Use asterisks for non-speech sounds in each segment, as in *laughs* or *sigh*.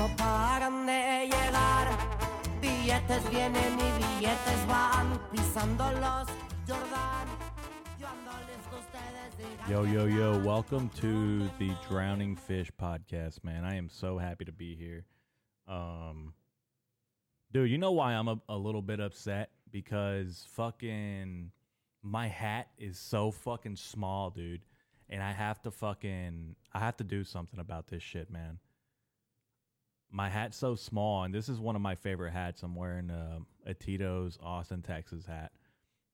no paran de llegar. Billetes vienen y billetes van, Jordan. Yo ando listo, ustedes digan Yo, yo, yo, welcome to the Drowning Fish podcast, man. I am so happy to be here. Um, dude, you know why I'm a, a little bit upset? Because fucking my hat is so fucking small, dude. And I have to fucking, I have to do something about this shit, man. My hat's so small, and this is one of my favorite hats. I'm wearing uh, a Tito's Austin, Texas hat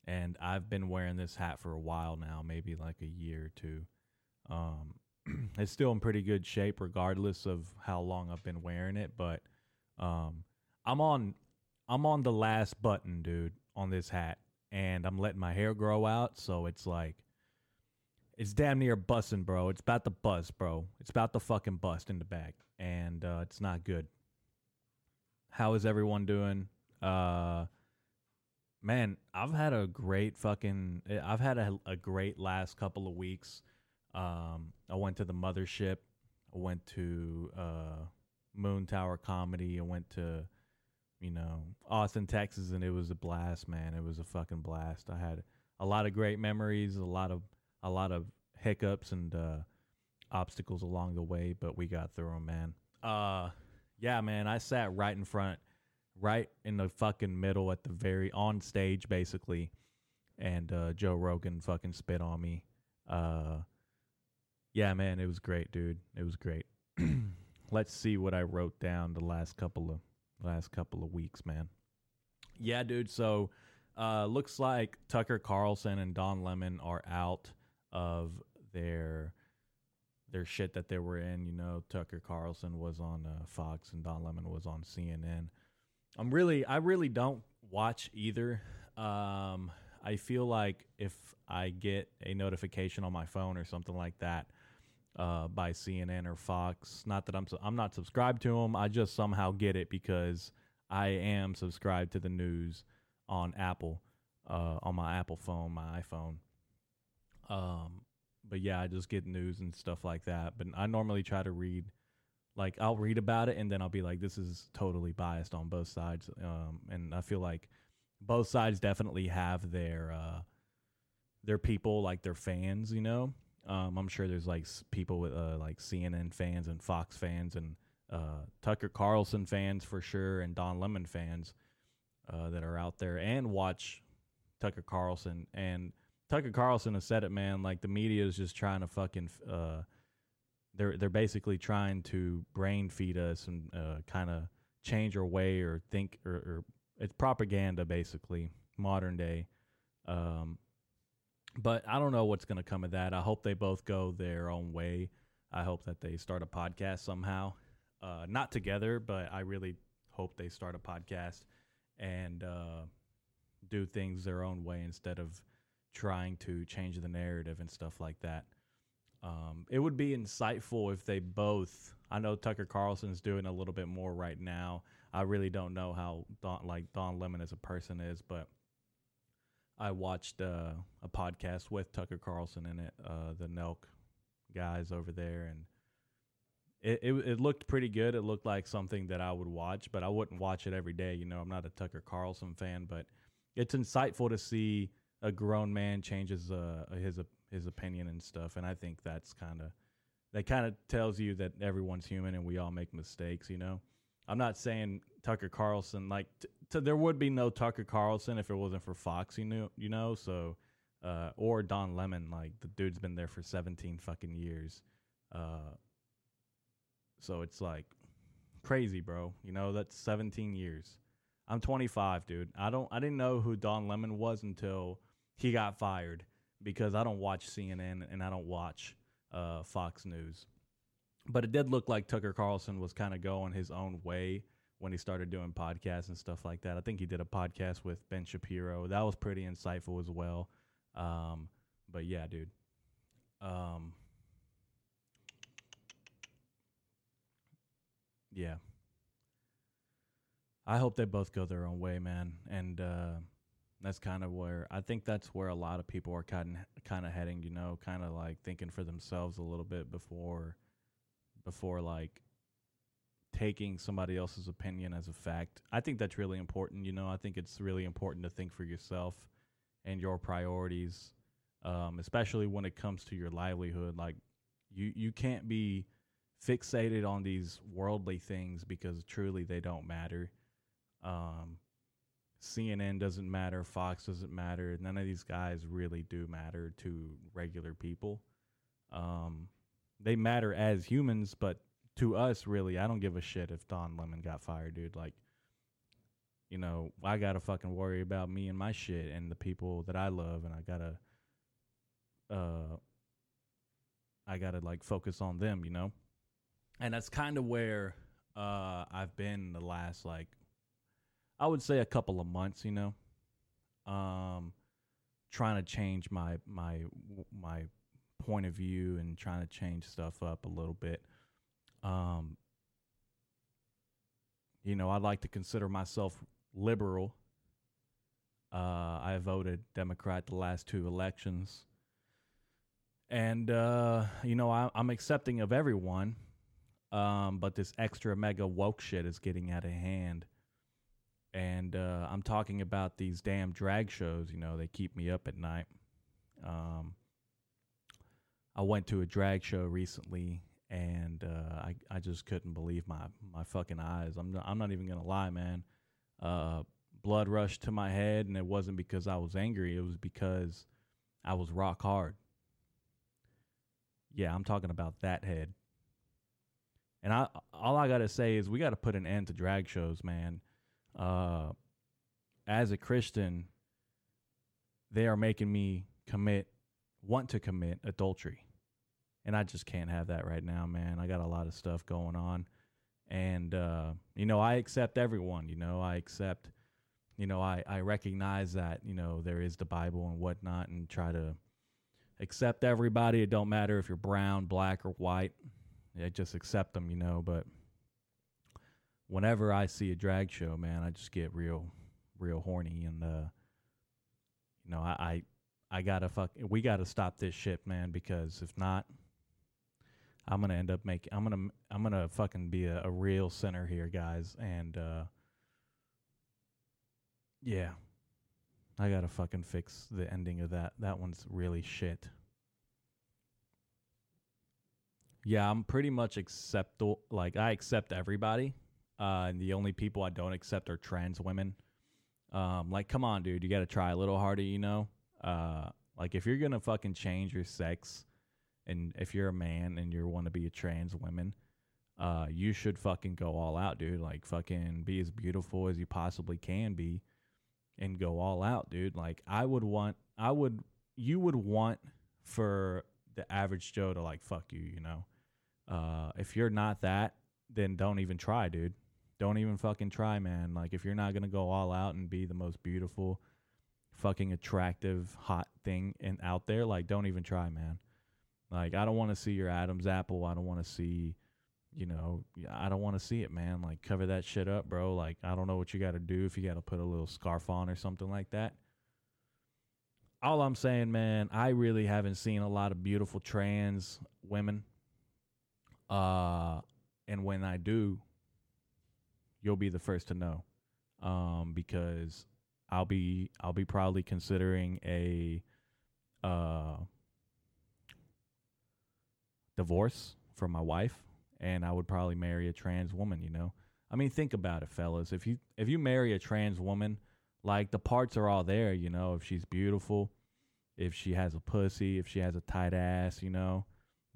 and I've been wearing this hat for a while now, maybe like a year or two. Um, *clears throat* it's still in pretty good shape, regardless of how long I've been wearing it. But um, I'm on I'm on the last button, dude, on this hat, and I'm letting my hair grow out, so it's like it's damn near busting, bro. It's about to bust, bro. It's about to fucking bust in the back, and uh, it's not good. How is everyone doing? Uh, man, I've had a great fucking. I've had a, a great last couple of weeks. Um, I went to the mothership. I went to uh, Moontower Comedy. I went to, you know, Austin, Texas, and it was a blast, man. It was a fucking blast. I had a lot of great memories, a lot of a lot of hiccups and uh, obstacles along the way, but we got through them, man. Uh, yeah, man. I sat right in front right in the fucking middle at the very on stage basically and uh Joe Rogan fucking spit on me. Uh yeah, man, it was great, dude. It was great. *clears throat* Let's see what I wrote down the last couple of last couple of weeks, man. Yeah, dude, so uh looks like Tucker Carlson and Don Lemon are out of their their shit that they were in, you know, Tucker Carlson was on uh, Fox and Don Lemon was on CNN. I'm really, I really don't watch either. Um, I feel like if I get a notification on my phone or something like that uh, by CNN or Fox, not that I'm, I'm not subscribed to them. I just somehow get it because I am subscribed to the news on Apple, uh, on my Apple phone, my iPhone. Um, but yeah, I just get news and stuff like that. But I normally try to read like I'll read about it and then I'll be like, this is totally biased on both sides. Um, and I feel like both sides definitely have their uh, their people, like their fans. You know, um, I'm sure there's like people with uh, like CNN fans and Fox fans and uh, Tucker Carlson fans for sure, and Don Lemon fans uh, that are out there and watch Tucker Carlson. And Tucker Carlson has said it, man. Like the media is just trying to fucking. Uh, they're they're basically trying to brain feed us and uh, kind of change our way or think or, or it's propaganda basically modern day. Um, but I don't know what's going to come of that. I hope they both go their own way. I hope that they start a podcast somehow, uh, not together, but I really hope they start a podcast and uh, do things their own way instead of trying to change the narrative and stuff like that. Um, it would be insightful if they both. I know Tucker Carlson's doing a little bit more right now. I really don't know how Don, like Don Lemon as a person is, but I watched uh, a podcast with Tucker Carlson in it, uh, the Nelk guys over there, and it, it it looked pretty good. It looked like something that I would watch, but I wouldn't watch it every day. You know, I'm not a Tucker Carlson fan, but it's insightful to see a grown man changes uh, his his opinion and stuff, and I think that's kind of that kind of tells you that everyone's human and we all make mistakes. You know, I'm not saying Tucker Carlson like t- t- there would be no Tucker Carlson if it wasn't for Fox. You know, you know, so uh, or Don Lemon, like the dude's been there for 17 fucking years. Uh, so it's like crazy, bro. You know, that's 17 years. I'm 25, dude. I don't I didn't know who Don Lemon was until he got fired because I don't watch CNN and I don't watch uh, Fox News. But it did look like Tucker Carlson was kind of going his own way when he started doing podcasts and stuff like that. I think he did a podcast with Ben Shapiro. That was pretty insightful as well. Um, but yeah, dude. Um, yeah. I hope they both go their own way, man. And uh, that's kind of where I think that's where a lot of people are kind of, kind of heading. You know, kind of like thinking for themselves a little bit before before like taking somebody else's opinion as a fact. I think that's really important. You know, I think it's really important to think for yourself and your priorities, um, especially when it comes to your livelihood. Like, you you can't be fixated on these worldly things because truly they don't matter. Um, CNN doesn't matter, Fox doesn't matter. None of these guys really do matter to regular people. Um, they matter as humans, but to us, really, I don't give a shit if Don Lemon got fired, dude. Like, you know, I gotta fucking worry about me and my shit and the people that I love, and I gotta, uh, I gotta like focus on them, you know. And that's kind of where uh I've been the last like, I would say a couple of months, you know. Um, trying to change my my my point of view and trying to change stuff up a little bit. Um, you know, I'd like to consider myself liberal. Uh, I voted Democrat the last two elections. And, uh, you know, I, I'm accepting of everyone. Um, but this extra mega woke shit is getting out of hand. And uh, I'm talking about these damn drag shows. You know, they keep me up at night. Um, I went to a drag show recently and uh, I I just couldn't believe my my fucking eyes. I'm not, I'm not even gonna lie, man. Uh, blood rushed to my head, and it wasn't because I was angry. It was because I was rock hard. Yeah, I'm talking about that head. And I all I gotta say is we got to put an end to drag shows, man. Uh, as a Christian, they are making me commit, want to commit adultery and I just can't have that right now, man. I got a lot of stuff going on, and uh, you know, I accept everyone. You know, I accept. You know, I I recognize that you know there is the Bible and whatnot, and try to accept everybody. It don't matter if you're brown, black, or white. I just accept them, you know. But whenever I see a drag show, man, I just get real, real horny, and uh, you know, I, I I gotta fuck. We gotta stop this shit, man. Because if not, I'm gonna end up making. I'm gonna. I'm gonna fucking be a, a real sinner here, guys. And uh, yeah, I gotta fucking fix the ending of that. That one's really shit. Yeah, I'm pretty much accept. Like I accept everybody. Uh, and the only people I don't accept are trans women. Um, like, come on, dude, you got to try a little harder, you know. Uh, like if you're gonna fucking change your sex and if you're a man and you want to be a trans woman, uh, you should fucking go all out, dude. Like fucking be as beautiful as you possibly can be, and go all out, dude. Like I would want, I would, you would want for the average Joe to like fuck you, you know. Uh, if you're not that, then don't even try, dude. Don't even fucking try, man. Like if you're not gonna go all out and be the most beautiful, fucking attractive, hot thing and out there, like don't even try, man. Like I don't want to see your Adam's apple. I don't want to see, you know, I don't want to see it, man. Like cover that shit up, bro. Like I don't know what you got to do if you got to put a little scarf on or something like that. All I'm saying, man, I really haven't seen a lot of beautiful trans women. Uh and when I do, you'll be the first to know. Um because I'll be I'll be probably considering a uh divorce from my wife and I would probably marry a trans woman, you know. I mean, think about it, fellas. If you if you marry a trans woman, like the parts are all there, you know, if she's beautiful, if she has a pussy, if she has a tight ass, you know,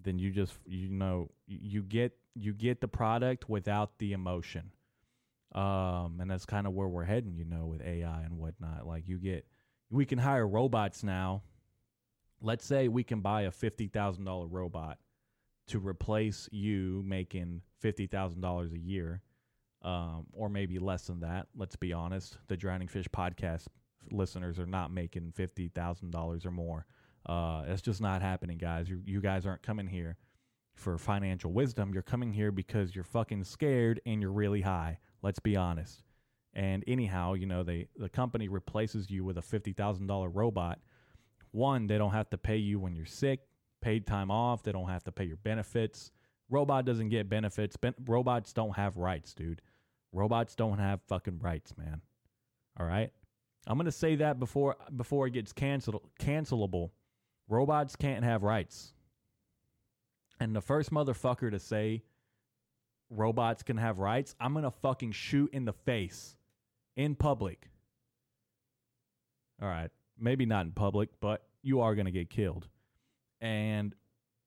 then you just you know, you get you get the product without the emotion. Um, and that's kind of where we're heading, you know, with AI and whatnot. Like you get we can hire robots now. Let's say we can buy a fifty thousand dollar robot to replace you making fifty thousand dollars a year, um, or maybe less than that. Let's be honest. The Drowning Fish podcast listeners are not making fifty thousand dollars or more. Uh, it's just not happening, guys. You, you guys aren't coming here for financial wisdom. You're coming here because you're fucking scared and you're really high. Let's be honest. And anyhow, you know, they the company replaces you with a fifty thousand dollar robot. One, they don't have to pay you when you're sick paid time off. They don't have to pay your benefits. Robot doesn't get benefits. Ben- robots don't have rights, dude. Robots don't have fucking rights, man. All right? I'm going to say that before before it gets canceled cancelable. Robots can't have rights. And the first motherfucker to say robots can have rights, I'm going to fucking shoot in the face in public. All right. Maybe not in public, but you are going to get killed. And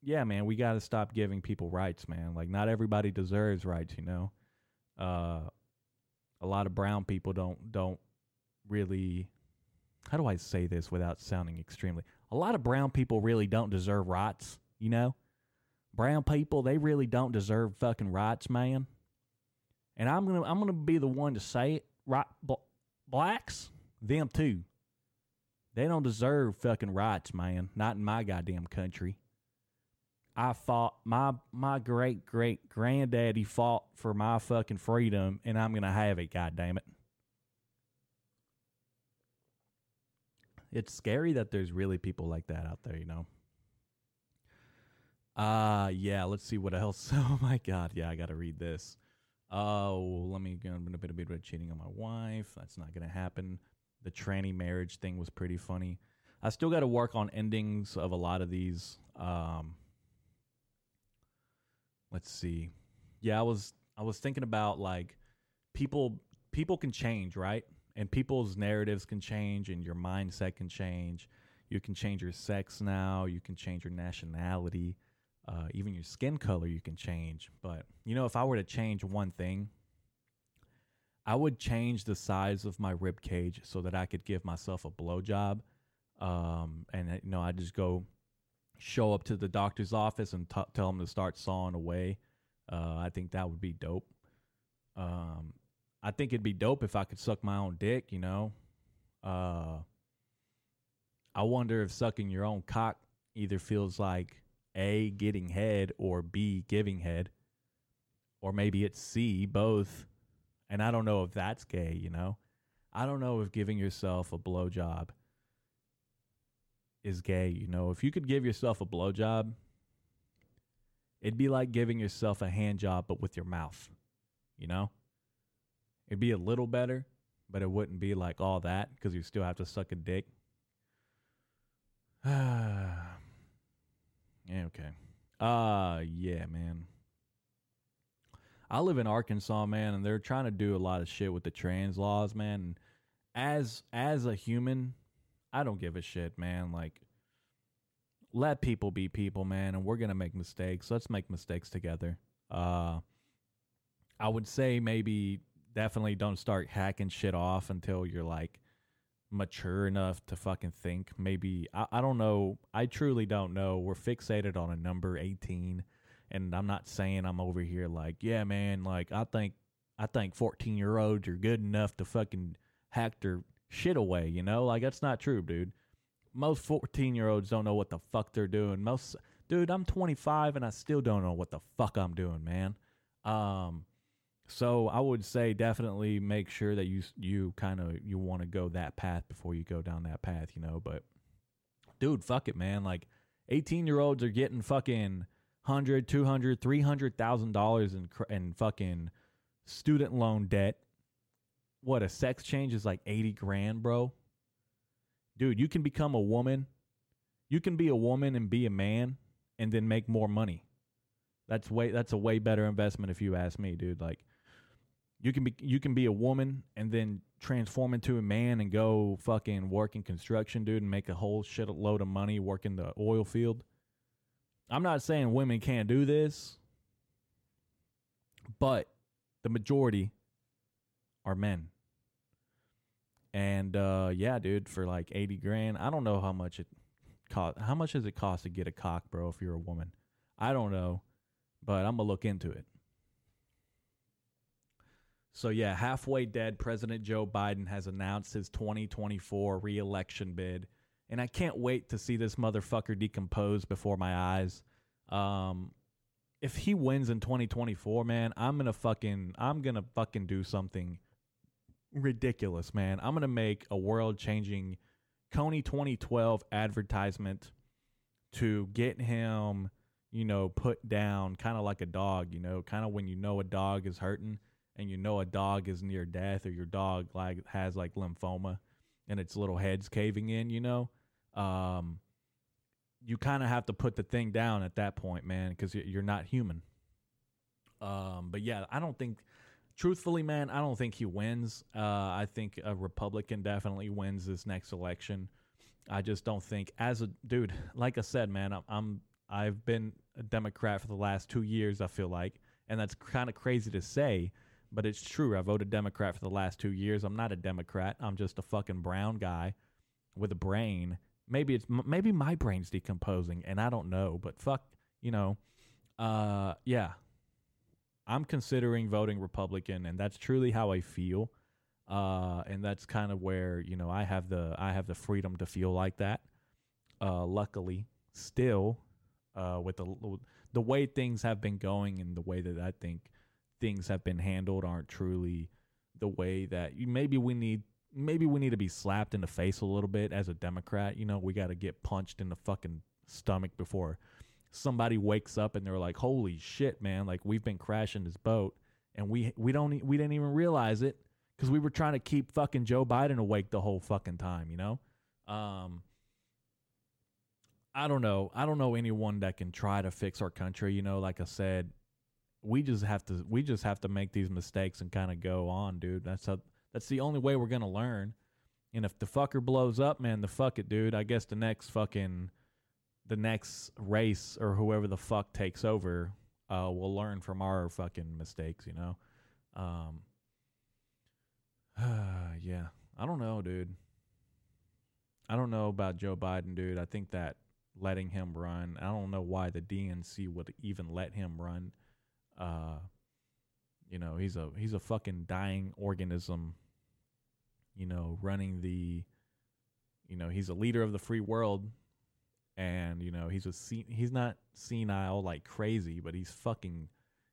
yeah, man, we got to stop giving people rights, man. Like not everybody deserves rights, you know. Uh a lot of brown people don't don't really how do I say this without sounding extremely? A lot of brown people really don't deserve rights, you know? Brown people, they really don't deserve fucking rights, man. And I'm to I'm to be the one to say it. Right bl- blacks, them too. They don't deserve fucking rights, man. Not in my goddamn country. I fought my my great great granddaddy fought for my fucking freedom and I'm gonna have it, god damn it. It's scary that there's really people like that out there, you know. Uh yeah, let's see what else. *laughs* Oh my god, yeah, I gotta read this. Oh, let me get a bit, a bit of cheating on my wife. That's not gonna happen. The tranny marriage thing was pretty funny. I still got to work on endings of a lot of these. Um, let's see. Yeah, I was I was thinking about like people people can change, right? And people's narratives can change and your mindset can change. You can change your sex now, you can change your nationality, uh, even your skin color you can change. But you know, if I were to change one thing, I would change the size of my rib cage so that I could give myself a blowjob. Um, and you know, I just go show up to the doctor's office and t- tell them to start sawing away. Uh, I think that would be dope. Um, I think it'd be dope if I could suck my own dick. You know, uh, I wonder if sucking your own cock either feels like a getting head or b giving head, or maybe it's c both. And I don't know if that's gay. You know, I don't know if giving yourself a blowjob is gay. You know, if you could give yourself a blowjob, it'd be like giving yourself a hand job, but with your mouth. You know, it'd be a little better, but it wouldn't be like all that because you still have to suck a dick. *sighs* *sighs* yeah, okay. Uh, yeah, man. I live in Arkansas, man, and they're trying to do a lot of shit with the trans laws, man. And as as a human, I don't give a shit, man. Like, let people be people, man, and we're gonna make mistakes. Let's make mistakes together. Uh, I would say maybe definitely don't start hacking shit off until you're like mature enough to fucking think. Maybe I, I don't know. I truly don't know. We're fixated on a number eighteen, and I'm not saying I'm over here like, yeah, man. Like I think I think fourteen year olds are good enough to fucking hack their shit away, you know? Like that's not true, dude. Most 14-year-olds don't know what the fuck they're doing. Most dude, I'm 25 and I still don't know what the fuck I'm doing, man. Um so I would say definitely make sure that you you kind of you want to go that path before you go down that path, you know, but dude, fuck it, man. Like 18-year-olds are getting fucking 100, 200, 300,000 dollars in in fucking student loan debt what a sex change is like 80 grand, bro. Dude, you can become a woman. You can be a woman and be a man and then make more money. That's way that's a way better investment if you ask me, dude. Like you can be you can be a woman and then transform into a man and go fucking work in construction, dude, and make a whole shit load of money working the oil field. I'm not saying women can't do this, but the majority are men. And uh, yeah, dude, for like eighty grand, I don't know how much it cost. How much does it cost to get a cock, bro? If you're a woman, I don't know, but I'm gonna look into it. So yeah, halfway dead. President Joe Biden has announced his 2024 reelection bid, and I can't wait to see this motherfucker decompose before my eyes. Um, if he wins in 2024, man, I'm gonna fucking, I'm gonna fucking do something ridiculous, man. I'm gonna make a world changing Kony 2012 advertisement to get him, you know, put down kind of like a dog, you know, kind of when you know a dog is hurting and you know a dog is near death or your dog like has like lymphoma and its little head's caving in, you know. Um you kind of have to put the thing down at that point, man, because you're not human. Um, but yeah, I don't think, truthfully, man, I don't think he wins. Uh, I think a Republican definitely wins this next election. I just don't think, as a dude, like I said, man, I'm, I'm I've been a Democrat for the last two years. I feel like, and that's kind of crazy to say, but it's true. I voted Democrat for the last two years. I'm not a Democrat. I'm just a fucking brown guy with a brain maybe it's maybe my brain's decomposing and I don't know, but fuck, you know, uh, yeah, I'm considering voting Republican, and that's truly how I feel. Uh, and that's kind of where you know I have the I have the freedom to feel like that. Uh, luckily, still, uh, with the the way things have been going and the way that I think things have been handled aren't truly the way that you, maybe we need maybe we need to be slapped in the face a little bit as a Democrat. You know, we got to get punched in the fucking stomach before somebody wakes up and they're like, "Holy shit, man! Like we've been crashing this boat, and we we don't we didn't even realize it because we were trying to keep fucking Joe Biden awake the whole fucking time." You know, um, I don't know. I don't know anyone that can try to fix our country. You know, like I said, we just have to we just have to make these mistakes and kind of go on, dude. That's how that's the only way we're gonna learn. And if the fucker blows up, man, the fuck it, dude. I guess the next fucking the next race or whoever the fuck takes over uh will learn from our fucking mistakes, you know. Um *sighs* yeah. I don't know, dude. I don't know about Joe Biden, dude. I think that letting him run, I don't know why the DNC would even let him run. Uh you know, he's a he's a fucking dying organism you know, running the, you know, he's a leader of the free world, and you know, he's a he's not senile like crazy, but he's fucking,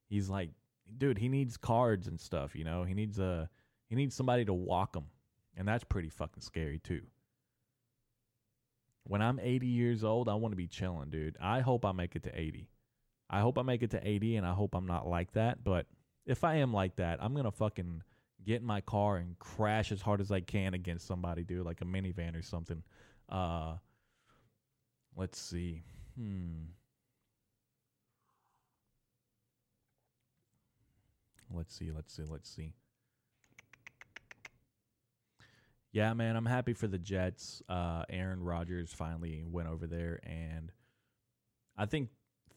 he's like, dude, he needs cards and stuff. You know, he needs a he needs somebody to walk him, and that's pretty fucking scary too. When I'm 80 years old, I want to be chilling, dude. I hope I make it to 80. I hope I make it to 80, and I hope I'm not like that. But if I am like that, I'm gonna fucking get in my car and crash as hard as I can against somebody, dude, like a minivan or something. Uh, let's see. Hmm. Let's see. Let's see. Let's see. Yeah, man, I'm happy for the Jets. Uh, Aaron Rodgers finally went over there, and I think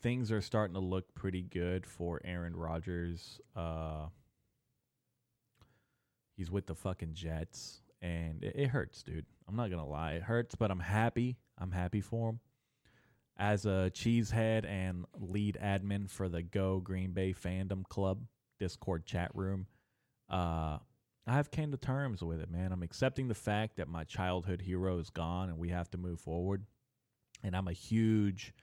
things are starting to look pretty good for Aaron Rodgers. Uh, He's with the fucking Jets, and it, it hurts, dude. I'm not gonna lie, it hurts, but I'm happy. I'm happy for him. As a cheesehead and lead admin for the Go Green Bay Fandom Club Discord chat room, uh, I have came to terms with it, man. I'm accepting the fact that my childhood hero is gone and we have to move forward. And I'm a huge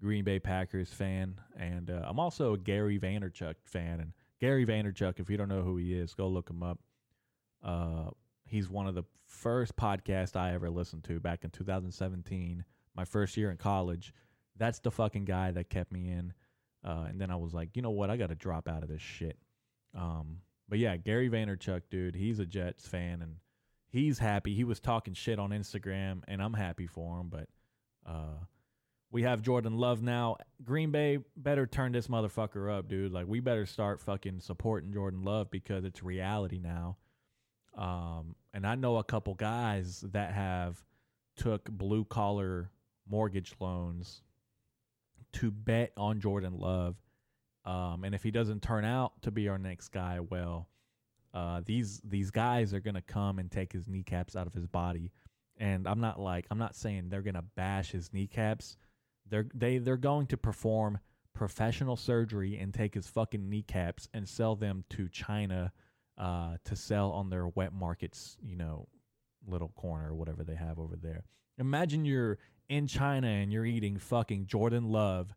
Green Bay Packers fan, and uh, I'm also a Gary Vaynerchuk fan. And Gary Vaynerchuk, if you don't know who he is, go look him up. Uh, he's one of the first podcasts I ever listened to back in 2017, my first year in college. That's the fucking guy that kept me in. Uh, and then I was like, you know what? I got to drop out of this shit. Um, but yeah, Gary Vaynerchuk, dude, he's a Jets fan and he's happy. He was talking shit on Instagram, and I'm happy for him. But uh, we have Jordan Love now. Green Bay better turn this motherfucker up, dude. Like we better start fucking supporting Jordan Love because it's reality now. Um, and I know a couple guys that have took blue collar mortgage loans to bet on Jordan Love. Um, and if he doesn't turn out to be our next guy, well, uh, these these guys are gonna come and take his kneecaps out of his body. And I'm not like I'm not saying they're gonna bash his kneecaps. They're they they're going to perform professional surgery and take his fucking kneecaps and sell them to China uh, to sell on their wet markets, you know, little corner or whatever they have over there. Imagine you're in China and you're eating fucking Jordan Love,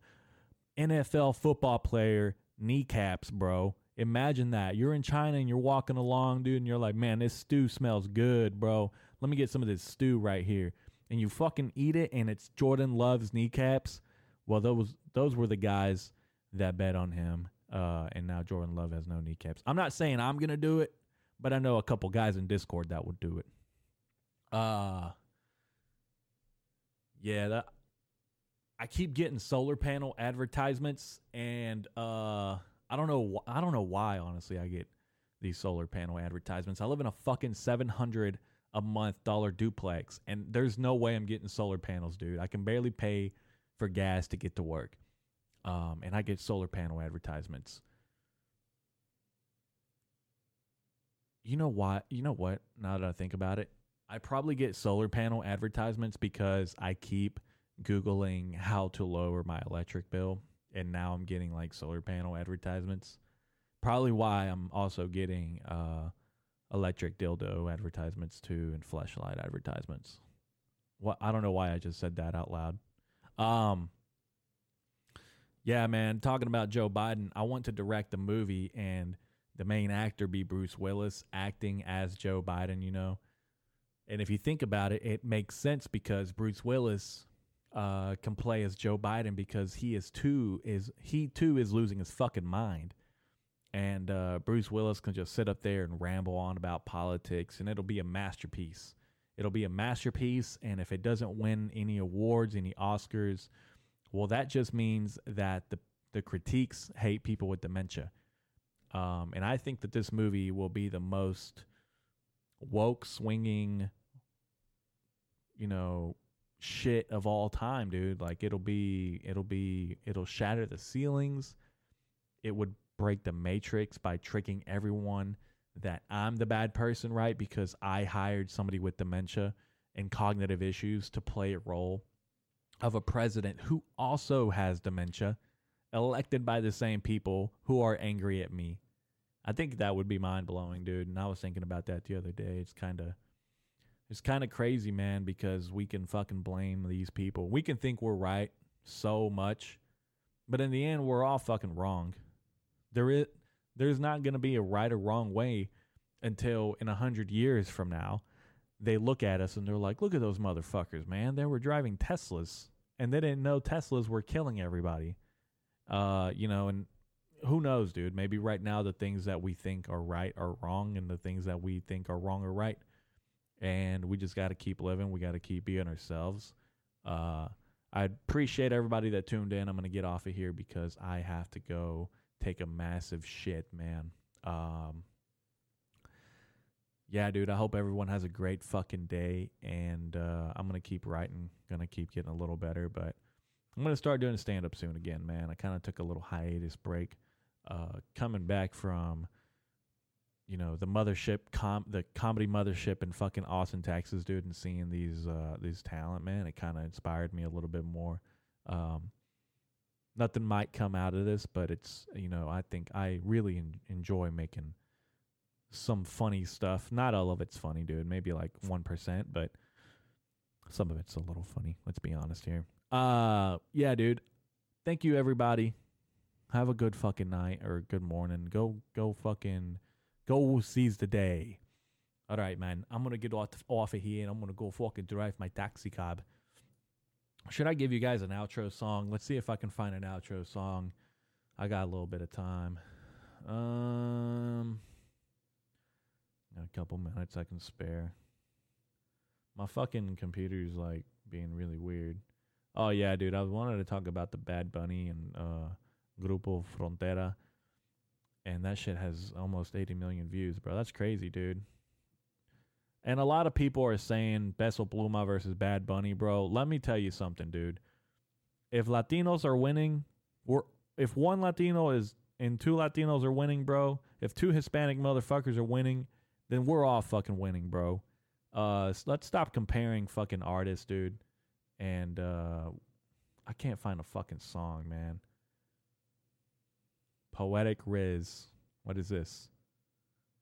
NFL football player kneecaps, bro. Imagine that. You're in China and you're walking along, dude, and you're like, man, this stew smells good, bro. Let me get some of this stew right here. And you fucking eat it and it's Jordan Love's kneecaps. Well, those those were the guys that bet on him, uh, and now Jordan Love has no kneecaps. I'm not saying I'm gonna do it, but I know a couple guys in Discord that would do it. Uh yeah, that I keep getting solar panel advertisements, and uh, I don't know. I don't know why. Honestly, I get these solar panel advertisements. I live in a fucking seven hundred a month dollar duplex, and there's no way I'm getting solar panels, dude. I can barely pay for gas to get to work, um, and I get solar panel advertisements. You know why? You know what? Now that I think about it, I probably get solar panel advertisements because I keep Googling how to lower my electric bill, and now I'm getting like solar panel advertisements. Probably why I'm also getting uh, electric dildo advertisements too and flashlight advertisements. What I don't know why I just said that out loud. Um, yeah, man, talking about Joe Biden, I want to direct a movie and the main actor be Bruce Willis acting as Joe Biden, you know. And if you think about it, it makes sense because Bruce Willis uh, can play as Joe Biden because he is too is he too is losing his fucking mind, and uh, Bruce Willis can just sit up there and ramble on about politics, and it'll be a masterpiece. It'll be a masterpiece, and if it doesn't win any awards, any Oscars, well, that just means that the the critiques hate people with dementia. Um, and I think that this movie will be the most woke swinging, you know, shit of all time, dude. Like it'll be it'll be it'll shatter the ceilings. It would break the matrix by tricking everyone that I'm the bad person, right? Because I hired somebody with dementia and cognitive issues to play a role of a president who also has dementia, elected by the same people who are angry at me. I think that would be mind blowing, dude. And I was thinking about that the other day. It's kind of it's kind of crazy, man, because we can fucking blame these people. We can think we're right so much, but in the end, we're all fucking wrong. There is, there's not going to be a right or wrong way until in a hundred years from now, they look at us and they're like, "Look at those motherfuckers, man! They were driving Teslas, and they didn't know Teslas were killing everybody." Uh, you know, and who knows, dude? Maybe right now the things that we think are right are wrong, and the things that we think are wrong are right and we just got to keep living. We got to keep being ourselves. Uh, I appreciate everybody that tuned in. I'm gonna get off of here because I have to go take a massive shit, man. Um, yeah, dude. I hope everyone has a great fucking day, and uh, I'm gonna keep writing. Gonna keep getting a little better, but I'm gonna start doing stand up soon again, man. I kind of took a little hiatus break, uh, coming back from you know the mothership com the comedy mothership in fucking Austin, Texas, dude, and seeing these uh these talent, man, it kind of inspired me a little bit more. Um, nothing might come out of this, but it's you know I think I really en- enjoy making some funny stuff. Not all of it's funny, dude. Maybe like one percent, but some of it's a little funny. Let's be honest here. Uh, yeah, dude. Thank you, everybody. Have a good fucking night or good morning. Go, go, fucking Go seize the day. All right, man. I'm gonna get off off of here and I'm gonna go fucking drive my taxi cab. Should I give you guys an outro song? Let's see if I can find an outro song. I got a little bit of time. Um, a couple minutes I can spare. My fucking computer's like being really weird. Oh yeah, dude. I wanted to talk about the Bad Bunny and uh, Grupo Frontera and that shit has almost 80 million views, bro. That's crazy, dude. And a lot of people are saying Peso Pluma versus Bad Bunny, bro. Let me tell you something, dude. If Latinos are winning, or if one Latino is and two Latinos are winning, bro. If two Hispanic motherfuckers are winning, then we're all fucking winning, bro. Uh, let's stop comparing fucking artists, dude. And uh, I can't find a fucking song, man. Poetic Riz. What is this?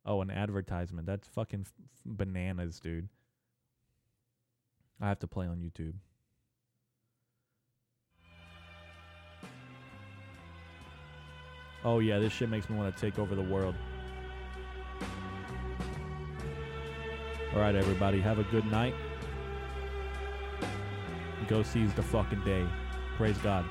Oh, an advertisement. That's fucking f- bananas, dude. I have to play on YouTube. Oh yeah, this shit makes me want to take over the world. All right, everybody, have a good night. Go seize the fucking day. Praise God.